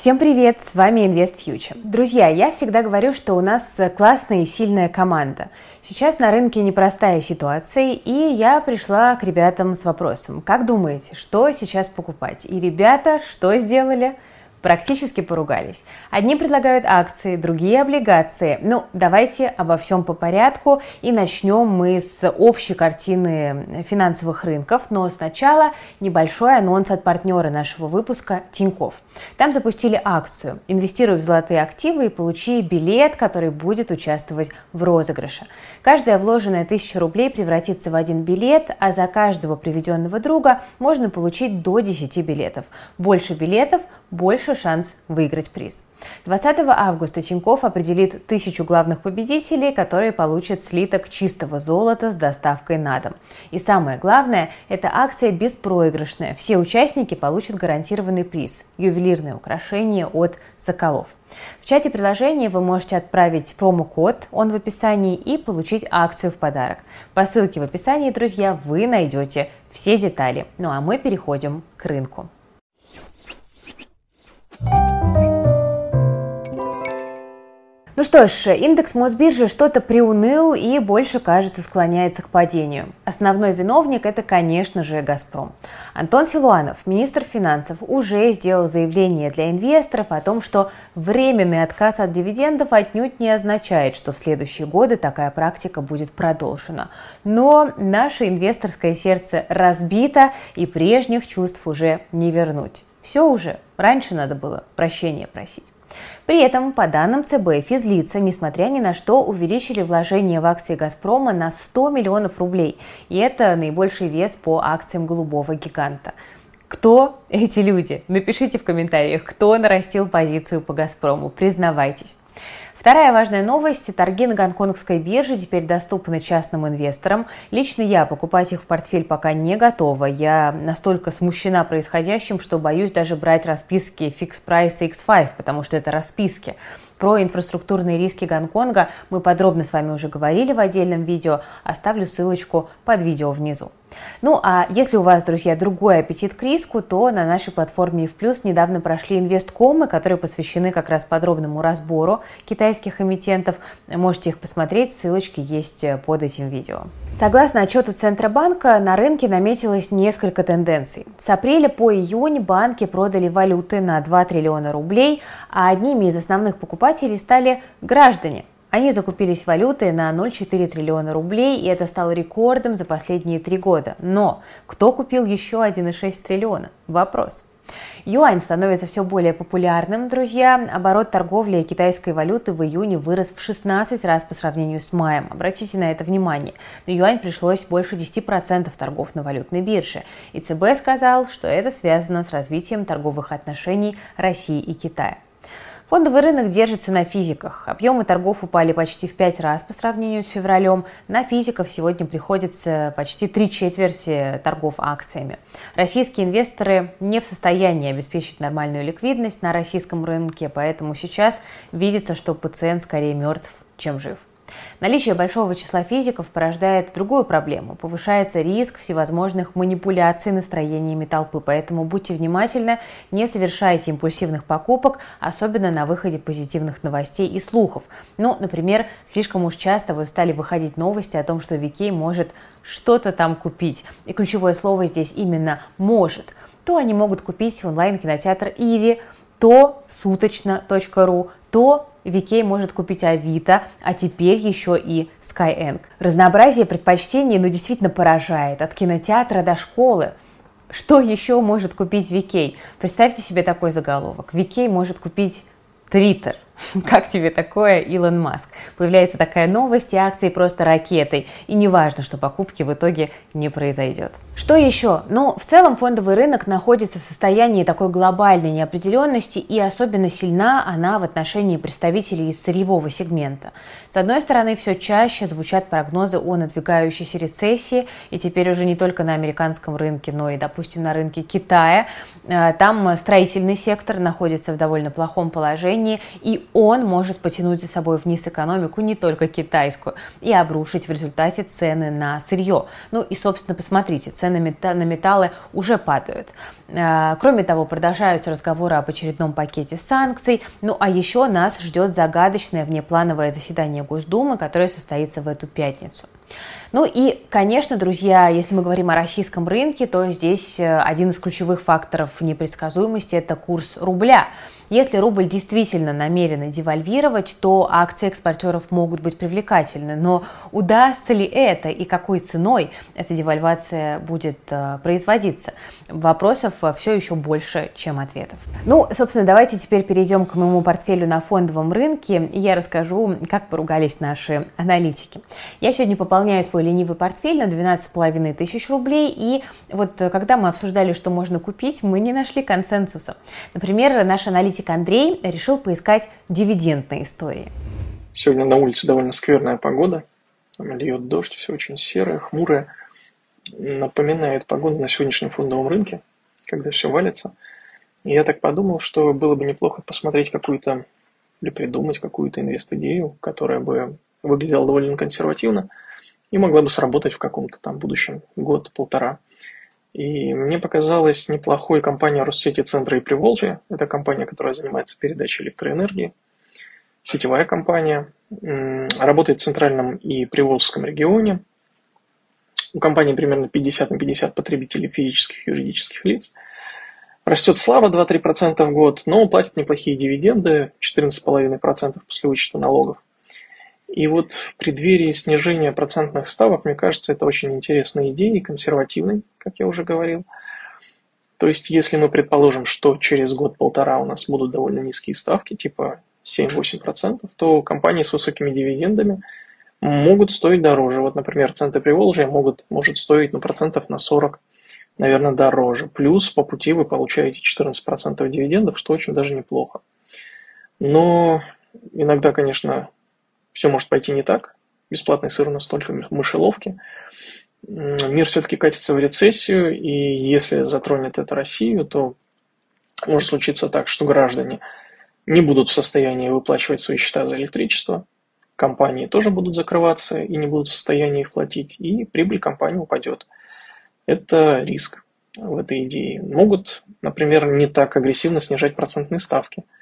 Всем привет, с вами Invest Future. Друзья, я всегда говорю, что у нас классная и сильная команда. Сейчас на рынке непростая ситуация, и я пришла к ребятам с вопросом. Как думаете, что сейчас покупать? И ребята что сделали? Практически поругались. Одни предлагают акции, другие облигации. Ну, давайте обо всем по порядку и начнем мы с общей картины финансовых рынков, но сначала небольшой анонс от партнера нашего выпуска Тиньков. Там запустили акцию «Инвестируй в золотые активы и получи билет, который будет участвовать в розыгрыше». Каждая вложенная тысяча рублей превратится в один билет, а за каждого приведенного друга можно получить до 10 билетов. Больше билетов – больше шанс выиграть приз. 20 августа Тиньков определит тысячу главных победителей, которые получат слиток чистого золота с доставкой на дом. И самое главное, эта акция беспроигрышная. Все участники получат гарантированный приз – ювелирное украшение от Соколов. В чате приложения вы можете отправить промокод, он в описании, и получить акцию в подарок. По ссылке в описании, друзья, вы найдете все детали. Ну а мы переходим к рынку. Ну что ж, индекс Мосбиржи что-то приуныл и больше, кажется, склоняется к падению. Основной виновник – это, конечно же, «Газпром». Антон Силуанов, министр финансов, уже сделал заявление для инвесторов о том, что временный отказ от дивидендов отнюдь не означает, что в следующие годы такая практика будет продолжена. Но наше инвесторское сердце разбито и прежних чувств уже не вернуть. Все уже, раньше надо было прощения просить. При этом, по данным ЦБ, физлица, несмотря ни на что, увеличили вложения в акции «Газпрома» на 100 миллионов рублей. И это наибольший вес по акциям голубого гиганта. Кто эти люди? Напишите в комментариях, кто нарастил позицию по «Газпрому». Признавайтесь. Вторая важная новость. Торги на гонконгской бирже теперь доступны частным инвесторам. Лично я покупать их в портфель пока не готова. Я настолько смущена происходящим, что боюсь даже брать расписки Fix Price X5, потому что это расписки. Про инфраструктурные риски Гонконга мы подробно с вами уже говорили в отдельном видео. Оставлю ссылочку под видео внизу. Ну а если у вас, друзья, другой аппетит к риску, то на нашей платформе в плюс недавно прошли инвесткомы, которые посвящены как раз подробному разбору китайских эмитентов. Можете их посмотреть, ссылочки есть э, под этим видео. Согласно отчету Центробанка, на рынке наметилось несколько тенденций. С апреля по июнь банки продали валюты на 2 триллиона рублей, а одними из основных покупателей стали граждане – они закупились валютой на 0,4 триллиона рублей, и это стало рекордом за последние три года. Но кто купил еще 1,6 триллиона? Вопрос. Юань становится все более популярным, друзья. Оборот торговли китайской валюты в июне вырос в 16 раз по сравнению с маем. Обратите на это внимание. На юань пришлось больше 10% торгов на валютной бирже. И ЦБ сказал, что это связано с развитием торговых отношений России и Китая. Фондовый рынок держится на физиках. Объемы торгов упали почти в пять раз по сравнению с февралем. На физиков сегодня приходится почти три четверти торгов акциями. Российские инвесторы не в состоянии обеспечить нормальную ликвидность на российском рынке, поэтому сейчас видится, что пациент скорее мертв, чем жив. Наличие большого числа физиков порождает другую проблему. Повышается риск всевозможных манипуляций настроениями толпы. Поэтому будьте внимательны, не совершайте импульсивных покупок, особенно на выходе позитивных новостей и слухов. Ну, например, слишком уж часто вы стали выходить новости о том, что Викей может что-то там купить. И ключевое слово здесь именно «может». То они могут купить онлайн-кинотеатр «Иви», то суточно.ру, то Викей может купить Авито, а теперь еще и Skyeng. Разнообразие предпочтений ну, действительно поражает. От кинотеатра до школы. Что еще может купить Викей? Представьте себе такой заголовок. Викей может купить Твиттер – Как тебе такое, Илон Маск? Появляется такая новость, и акции просто ракетой. И не важно, что покупки в итоге не произойдет. Что еще? Ну, в целом фондовый рынок находится в состоянии такой глобальной неопределенности, и особенно сильна она в отношении представителей сырьевого сегмента. С одной стороны, все чаще звучат прогнозы о надвигающейся рецессии, и теперь уже не только на американском рынке, но и, допустим, на рынке Китая. Э, там строительный сектор находится в довольно плохом положении, и он может потянуть за собой вниз экономику не только китайскую и обрушить в результате цены на сырье. Ну и, собственно, посмотрите, цены на металлы уже падают. Э, кроме того, продолжаются разговоры об очередном пакете санкций. Ну а еще нас ждет загадочное внеплановое заседание Госдумы, которое состоится в эту пятницу. Ну и, конечно, друзья, если мы говорим о российском рынке, то здесь э, один из ключевых факторов непредсказуемости – это курс рубля. Если рубль действительно намеренно девальвировать, то акции экспортеров могут быть привлекательны. Но удастся ли это и какой ценой эта девальвация будет э, производиться? Вопросов э, все еще больше, чем ответов. Ну, собственно, давайте теперь перейдем к моему портфелю на фондовом рынке, и я расскажу, как поругались наши аналитики. Я сегодня пополняю свой ленивый портфель на 12,5 тысяч рублей, и вот э, когда мы обсуждали, что можно купить, мы не нашли консенсуса. Например, наш аналитик аналитик Андрей решил поискать дивидендные истории. Сегодня на улице довольно скверная погода. Льет дождь, все очень серое, хмурое. Напоминает погоду на сегодняшнем фондовом рынке, когда все валится. И я так подумал, что было бы неплохо посмотреть какую-то или придумать какую-то инвест-идею, которая бы выглядела довольно консервативно и могла бы сработать в каком-то там будущем год-полтора. И мне показалась неплохой компания Россети Центра и Приволжья. Это компания, которая занимается передачей электроэнергии. Сетевая компания. Работает в Центральном и Приволжском регионе. У компании примерно 50 на 50 потребителей физических и юридических лиц. Растет слабо 2-3% в год, но платит неплохие дивиденды, 14,5% после вычета налогов. И вот в преддверии снижения процентных ставок, мне кажется, это очень интересная идея и консервативной, как я уже говорил. То есть, если мы предположим, что через год-полтора у нас будут довольно низкие ставки, типа 7-8%, то компании с высокими дивидендами могут стоить дороже. Вот, например, центы Приволжья могут, может стоить ну, процентов на 40, наверное, дороже. Плюс по пути вы получаете 14% дивидендов, что очень даже неплохо. Но иногда, конечно, все может пойти не так. Бесплатный сыр у нас только мышеловки. Мир все-таки катится в рецессию, и если затронет это Россию, то может случиться так, что граждане не будут в состоянии выплачивать свои счета за электричество, компании тоже будут закрываться и не будут в состоянии их платить, и прибыль компании упадет. Это риск в этой идее. Могут, например, не так агрессивно снижать процентные ставки –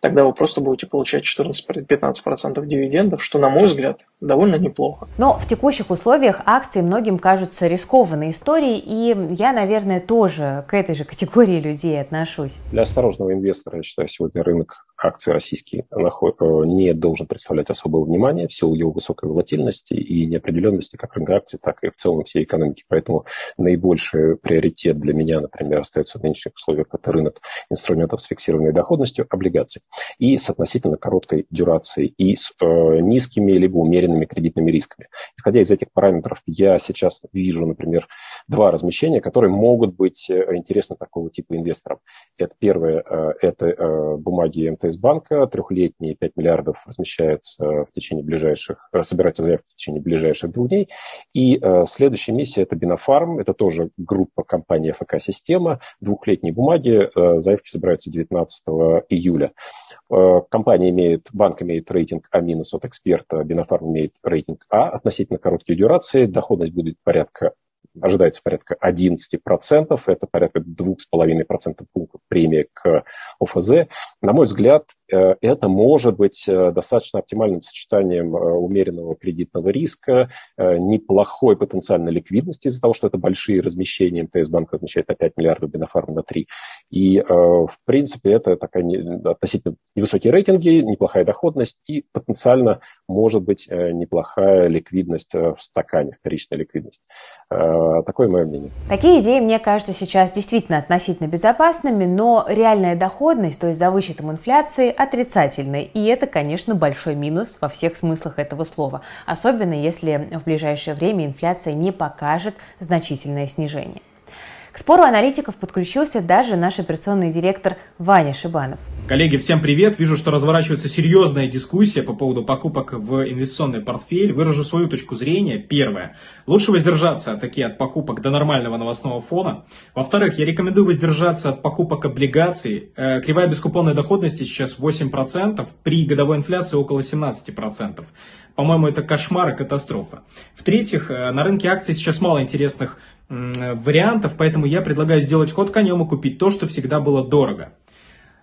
тогда вы просто будете получать 14-15% дивидендов, что, на мой взгляд, довольно неплохо. Но в текущих условиях акции многим кажутся рискованной историей, и я, наверное, тоже к этой же категории людей отношусь. Для осторожного инвестора, я считаю, сегодня рынок акции российские э, не должен представлять особого внимания в силу его высокой волатильности и неопределенности как рынка акций, так и в целом всей экономики. Поэтому наибольший приоритет для меня, например, остается в нынешних условиях – это рынок инструментов с фиксированной доходностью, облигаций, и с относительно короткой дюрацией, и с э, низкими либо умеренными кредитными рисками. Исходя из этих параметров, я сейчас вижу, например, два размещения, которые могут быть э, интересны такого типа инвесторам. Это первое э, – это э, бумаги МТС банка, трехлетние 5 миллиардов размещается в течение ближайших, собирается заявки в течение ближайших двух дней. И следующая миссия – это Бинофарм, это тоже группа компании ФК-система, двухлетние бумаги, заявки собираются 19 июля. Компания имеет, банк имеет рейтинг А- от эксперта, Бинофарм имеет рейтинг А, относительно короткие дюрации, доходность будет порядка ожидается порядка 11%, это порядка 2,5% пунктов премии к ОФЗ. На мой взгляд, э, это может быть э, достаточно оптимальным сочетанием э, умеренного кредитного риска, неплохой потенциальной ликвидности из-за того, что это большие размещения. МТС банк размещает на 5 миллиардов, Бинофарм на 3. И, в принципе, это такая относительно невысокие рейтинги, неплохая доходность и потенциально может быть неплохая ликвидность в стакане, вторичная ликвидность. Такое мое мнение. Такие идеи, мне кажется, сейчас действительно относительно безопасными, но реальная доходность, то есть за вычетом инфляции, отрицательная. И это, конечно, большой минус во всех смыслах этого слова. Особенно если в ближайшее время инфляция не покажет значительное снижение. К спору аналитиков подключился даже наш операционный директор Ваня Шибанов. Коллеги, всем привет! Вижу, что разворачивается серьезная дискуссия по поводу покупок в инвестиционный портфель. Выражу свою точку зрения. Первое. Лучше воздержаться таки от покупок до нормального новостного фона. Во-вторых, я рекомендую воздержаться от покупок облигаций. Э, кривая бескупонной доходности сейчас 8%, при годовой инфляции около 17%. По-моему, это кошмар и катастрофа. В-третьих, э, на рынке акций сейчас мало интересных вариантов, поэтому я предлагаю сделать ход конем и купить то, что всегда было дорого.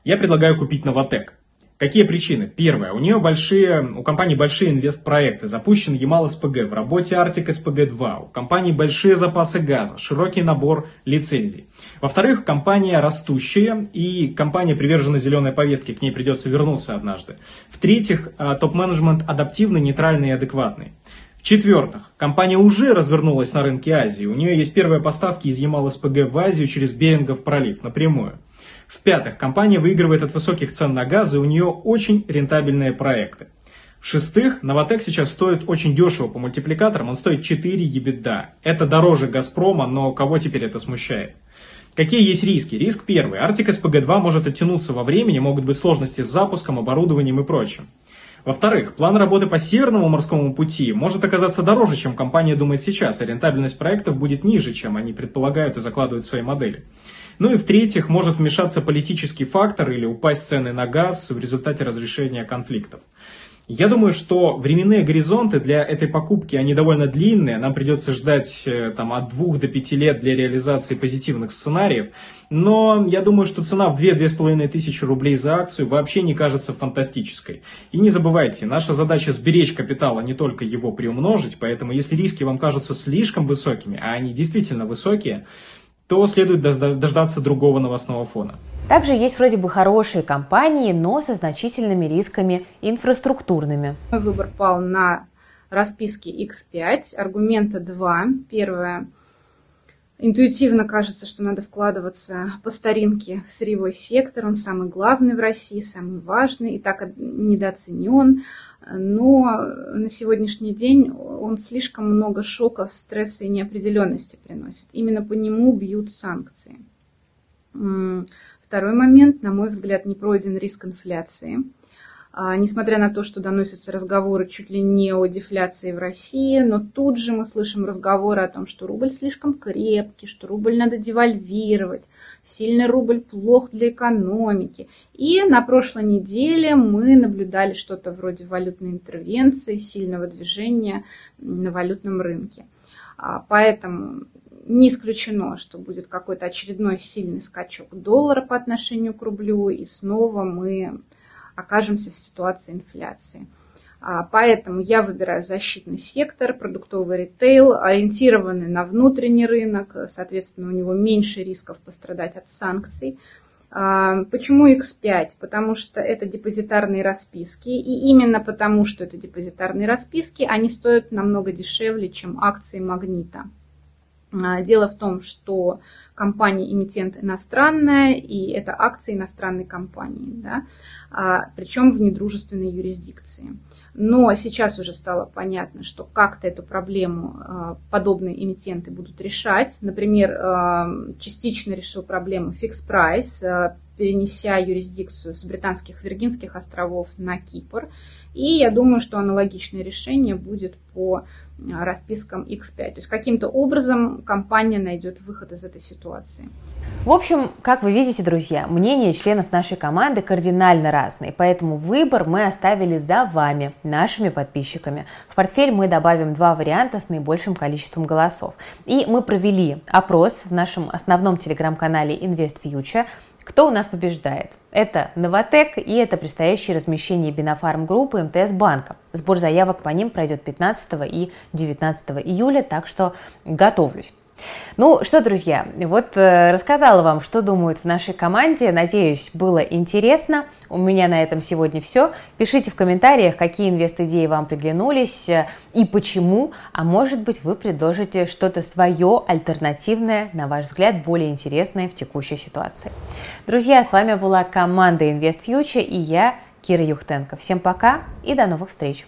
Я предлагаю купить Новотек. Какие причины? Первое. У нее большие, у компании большие инвестпроекты. Запущен Ямал СПГ, в работе Артик СПГ-2. У компании большие запасы газа, широкий набор лицензий. Во-вторых, компания растущая, и компания привержена зеленой повестке, к ней придется вернуться однажды. В-третьих, а, топ-менеджмент адаптивный, нейтральный и адекватный. В-четвертых, компания уже развернулась на рынке Азии. У нее есть первые поставки из Ямал СПГ в Азию через Берингов пролив напрямую. В-пятых, компания выигрывает от высоких цен на газ, и у нее очень рентабельные проекты. В-шестых, Новотек сейчас стоит очень дешево по мультипликаторам, он стоит 4 EBITDA. Это дороже Газпрома, но кого теперь это смущает? Какие есть риски? Риск первый. Arctic SPG-2 может оттянуться во времени, могут быть сложности с запуском, оборудованием и прочим. Во-вторых, план работы по Северному морскому пути может оказаться дороже, чем компания думает сейчас, и рентабельность проектов будет ниже, чем они предполагают и закладывают в свои модели. Ну и в-третьих, может вмешаться политический фактор или упасть цены на газ в результате разрешения конфликтов. Я думаю, что временные горизонты для этой покупки, они довольно длинные. Нам придется ждать э, там, от двух до пяти лет для реализации позитивных сценариев. Но я думаю, что цена в 2-2,5 тысячи рублей за акцию вообще не кажется фантастической. И не забывайте, наша задача сберечь капитал, а не только его приумножить. Поэтому если риски вам кажутся слишком высокими, а они действительно высокие, то следует дождаться другого новостного фона. Также есть вроде бы хорошие компании, но со значительными рисками инфраструктурными. Мой выбор пал на расписке X5. Аргумента два. Первое. Интуитивно кажется, что надо вкладываться по старинке в сырьевой сектор. Он самый главный в России, самый важный и так недооценен но на сегодняшний день он слишком много шоков, стресса и неопределенности приносит. Именно по нему бьют санкции. Второй момент, на мой взгляд, не пройден риск инфляции. А, несмотря на то, что доносятся разговоры чуть ли не о дефляции в России, но тут же мы слышим разговоры о том, что рубль слишком крепкий, что рубль надо девальвировать, сильный рубль плох для экономики. И на прошлой неделе мы наблюдали что-то вроде валютной интервенции, сильного движения на валютном рынке. А, поэтому не исключено, что будет какой-то очередной сильный скачок доллара по отношению к рублю, и снова мы окажемся в ситуации инфляции. А, поэтому я выбираю защитный сектор, продуктовый ритейл, ориентированный на внутренний рынок, соответственно, у него меньше рисков пострадать от санкций. А, почему X5? Потому что это депозитарные расписки, и именно потому, что это депозитарные расписки, они стоят намного дешевле, чем акции Магнита. А, дело в том, что компания-эмитент иностранная, и это акции иностранной компании, да, а, причем в недружественной юрисдикции. Но сейчас уже стало понятно, что как-то эту проблему а, подобные эмитенты будут решать. Например, а, частично решил проблему Fix Price, перенеся юрисдикцию с британских Виргинских островов на Кипр. И я думаю, что аналогичное решение будет по а, распискам X5. То есть каким-то образом компания найдет выход из этой ситуации. В общем, как вы видите, друзья, мнения членов нашей команды кардинально разные, поэтому выбор мы оставили за вами, нашими подписчиками. В портфель мы добавим два варианта с наибольшим количеством голосов. И мы провели опрос в нашем основном телеграм-канале Invest Future кто у нас побеждает? Это Новотек и это предстоящее размещение Бинофарм группы МТС банка. Сбор заявок по ним пройдет 15 и 19 июля, так что готовлюсь. Ну что, друзья, вот э, рассказала вам, что думают в нашей команде. Надеюсь, было интересно. У меня на этом сегодня все. Пишите в комментариях, какие инвест-идеи вам приглянулись э, и почему. А может быть, вы предложите что-то свое, альтернативное, на ваш взгляд, более интересное в текущей ситуации. Друзья, с вами была команда Invest Future и я, Кира Юхтенко. Всем пока и до новых встреч!